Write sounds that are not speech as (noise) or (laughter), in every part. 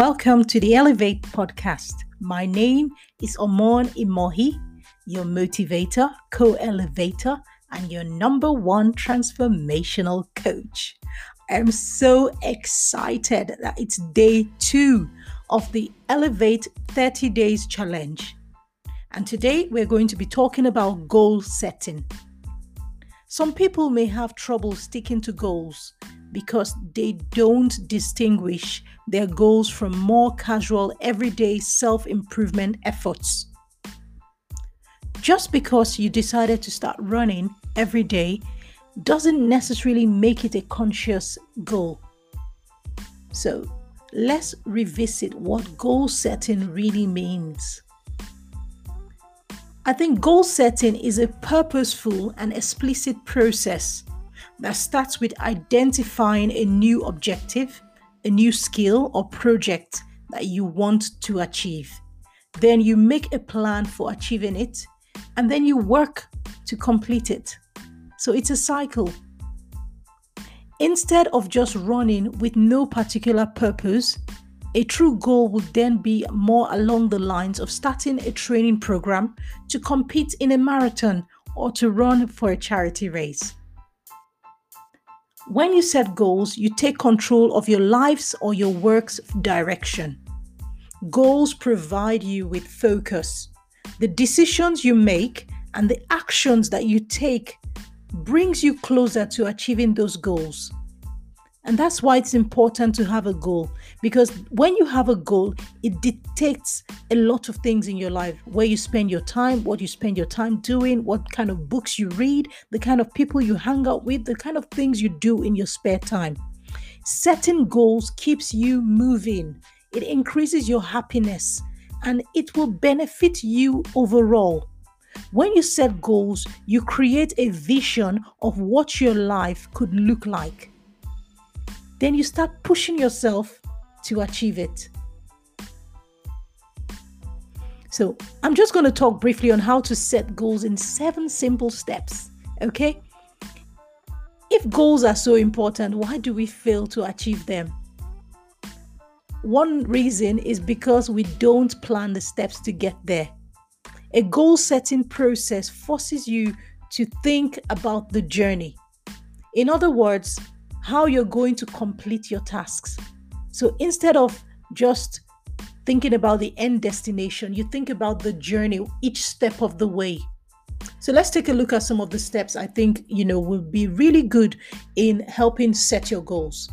Welcome to the Elevate podcast. My name is Omon Imohi, your motivator, co elevator, and your number one transformational coach. I'm so excited that it's day two of the Elevate 30 Days Challenge. And today we're going to be talking about goal setting. Some people may have trouble sticking to goals because they don't distinguish their goals from more casual, everyday self improvement efforts. Just because you decided to start running every day doesn't necessarily make it a conscious goal. So, let's revisit what goal setting really means. I think goal setting is a purposeful and explicit process that starts with identifying a new objective, a new skill or project that you want to achieve. Then you make a plan for achieving it and then you work to complete it. So it's a cycle. Instead of just running with no particular purpose, a true goal would then be more along the lines of starting a training program to compete in a marathon or to run for a charity race. When you set goals, you take control of your life's or your work's direction. Goals provide you with focus. The decisions you make and the actions that you take brings you closer to achieving those goals. And that's why it's important to have a goal because when you have a goal, it dictates a lot of things in your life where you spend your time, what you spend your time doing, what kind of books you read, the kind of people you hang out with, the kind of things you do in your spare time. Setting goals keeps you moving, it increases your happiness, and it will benefit you overall. When you set goals, you create a vision of what your life could look like then you start pushing yourself to achieve it. So, I'm just going to talk briefly on how to set goals in seven simple steps. Okay? If goals are so important, why do we fail to achieve them? One reason is because we don't plan the steps to get there. A goal setting process forces you to think about the journey. In other words, how you're going to complete your tasks. So instead of just thinking about the end destination, you think about the journey each step of the way. So let's take a look at some of the steps I think, you know, will be really good in helping set your goals.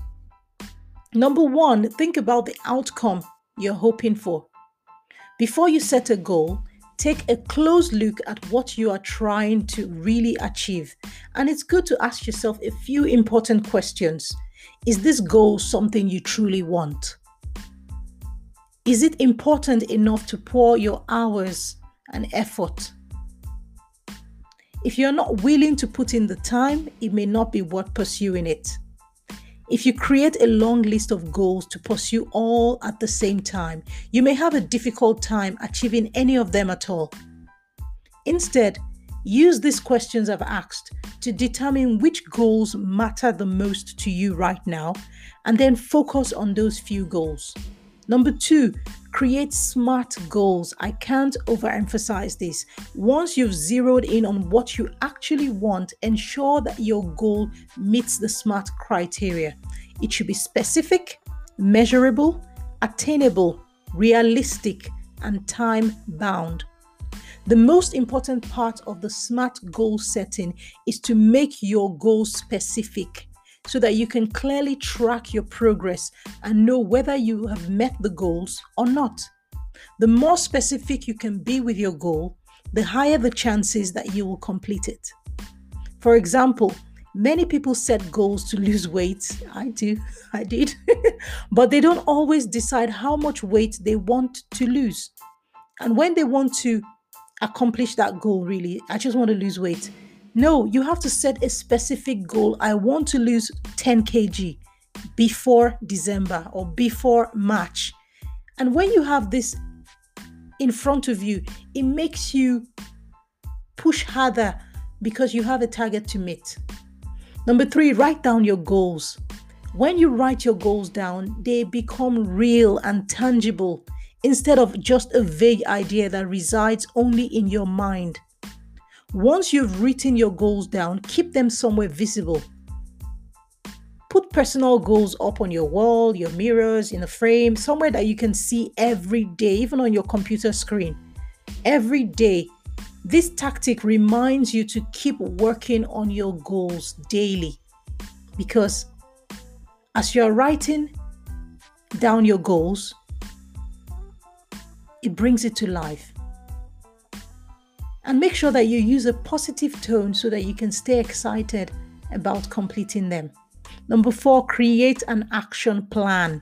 Number 1, think about the outcome you're hoping for. Before you set a goal, take a close look at what you are trying to really achieve. And it's good to ask yourself a few important questions. Is this goal something you truly want? Is it important enough to pour your hours and effort? If you're not willing to put in the time, it may not be worth pursuing it. If you create a long list of goals to pursue all at the same time, you may have a difficult time achieving any of them at all. Instead, use these questions I've asked to determine which goals matter the most to you right now and then focus on those few goals. Number two, create smart goals. I can't overemphasize this. Once you've zeroed in on what you actually want, ensure that your goal meets the SMART criteria. It should be specific, measurable, attainable, realistic, and time bound. The most important part of the SMART goal setting is to make your goal specific so that you can clearly track your progress and know whether you have met the goals or not. The more specific you can be with your goal, the higher the chances that you will complete it. For example, many people set goals to lose weight. I do, I did. (laughs) but they don't always decide how much weight they want to lose. And when they want to accomplish that goal, really, I just want to lose weight no, you have to set a specific goal. I want to lose 10 kg before December or before March. And when you have this in front of you, it makes you push harder because you have a target to meet. Number three, write down your goals. When you write your goals down, they become real and tangible instead of just a vague idea that resides only in your mind. Once you've written your goals down, keep them somewhere visible. Put personal goals up on your wall, your mirrors, in a frame, somewhere that you can see every day, even on your computer screen. Every day. This tactic reminds you to keep working on your goals daily because as you're writing down your goals, it brings it to life. And make sure that you use a positive tone so that you can stay excited about completing them. Number four, create an action plan.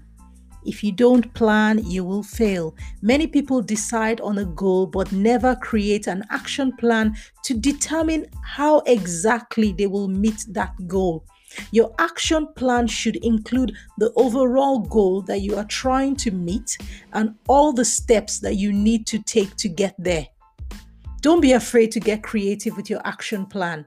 If you don't plan, you will fail. Many people decide on a goal but never create an action plan to determine how exactly they will meet that goal. Your action plan should include the overall goal that you are trying to meet and all the steps that you need to take to get there. Don't be afraid to get creative with your action plan.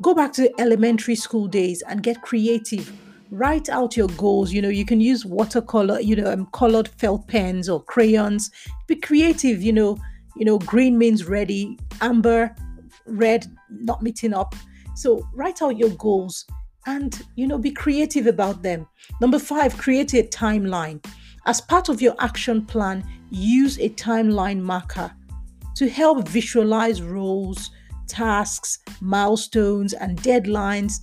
Go back to elementary school days and get creative. Write out your goals. You know, you can use watercolor, you know, um, colored felt pens or crayons. Be creative, you know. You know, green means ready, amber, red, not meeting up. So write out your goals and you know be creative about them number 5 create a timeline as part of your action plan use a timeline marker to help visualize roles tasks milestones and deadlines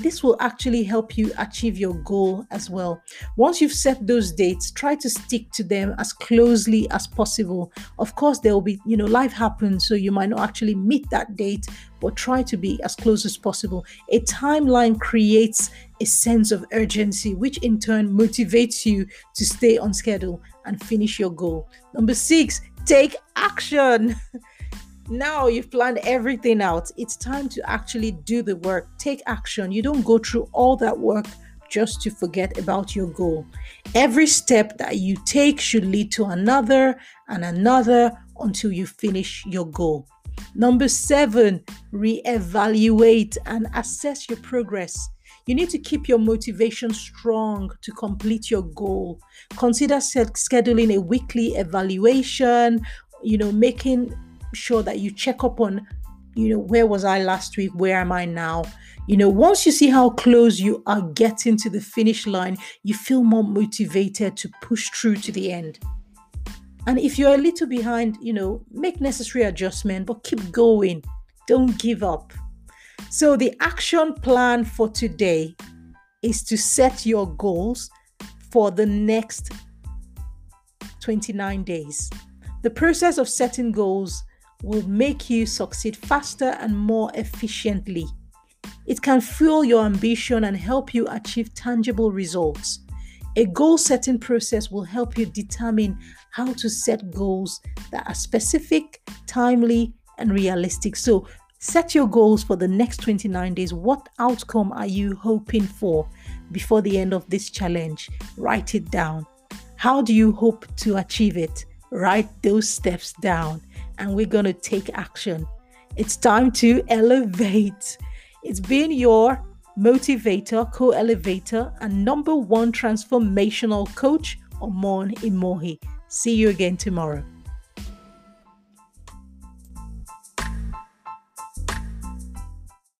this will actually help you achieve your goal as well. Once you've set those dates, try to stick to them as closely as possible. Of course, there will be, you know, life happens, so you might not actually meet that date, but try to be as close as possible. A timeline creates a sense of urgency, which in turn motivates you to stay on schedule and finish your goal. Number six, take action. (laughs) Now you've planned everything out. It's time to actually do the work. Take action. You don't go through all that work just to forget about your goal. Every step that you take should lead to another and another until you finish your goal. Number seven, reevaluate and assess your progress. You need to keep your motivation strong to complete your goal. Consider scheduling a weekly evaluation, you know, making sure that you check up on, you know, where was I last week? Where am I now? You know, once you see how close you are getting to the finish line, you feel more motivated to push through to the end. And if you're a little behind, you know, make necessary adjustment, but keep going. Don't give up. So the action plan for today is to set your goals for the next 29 days. The process of setting goals will make you succeed faster and more efficiently. It can fuel your ambition and help you achieve tangible results. A goal setting process will help you determine how to set goals that are specific, timely, and realistic. So, set your goals for the next 29 days. What outcome are you hoping for before the end of this challenge? Write it down. How do you hope to achieve it? Write those steps down and we're going to take action. It's time to elevate. It's been your motivator, co elevator, and number one transformational coach, Omon Imohi. See you again tomorrow.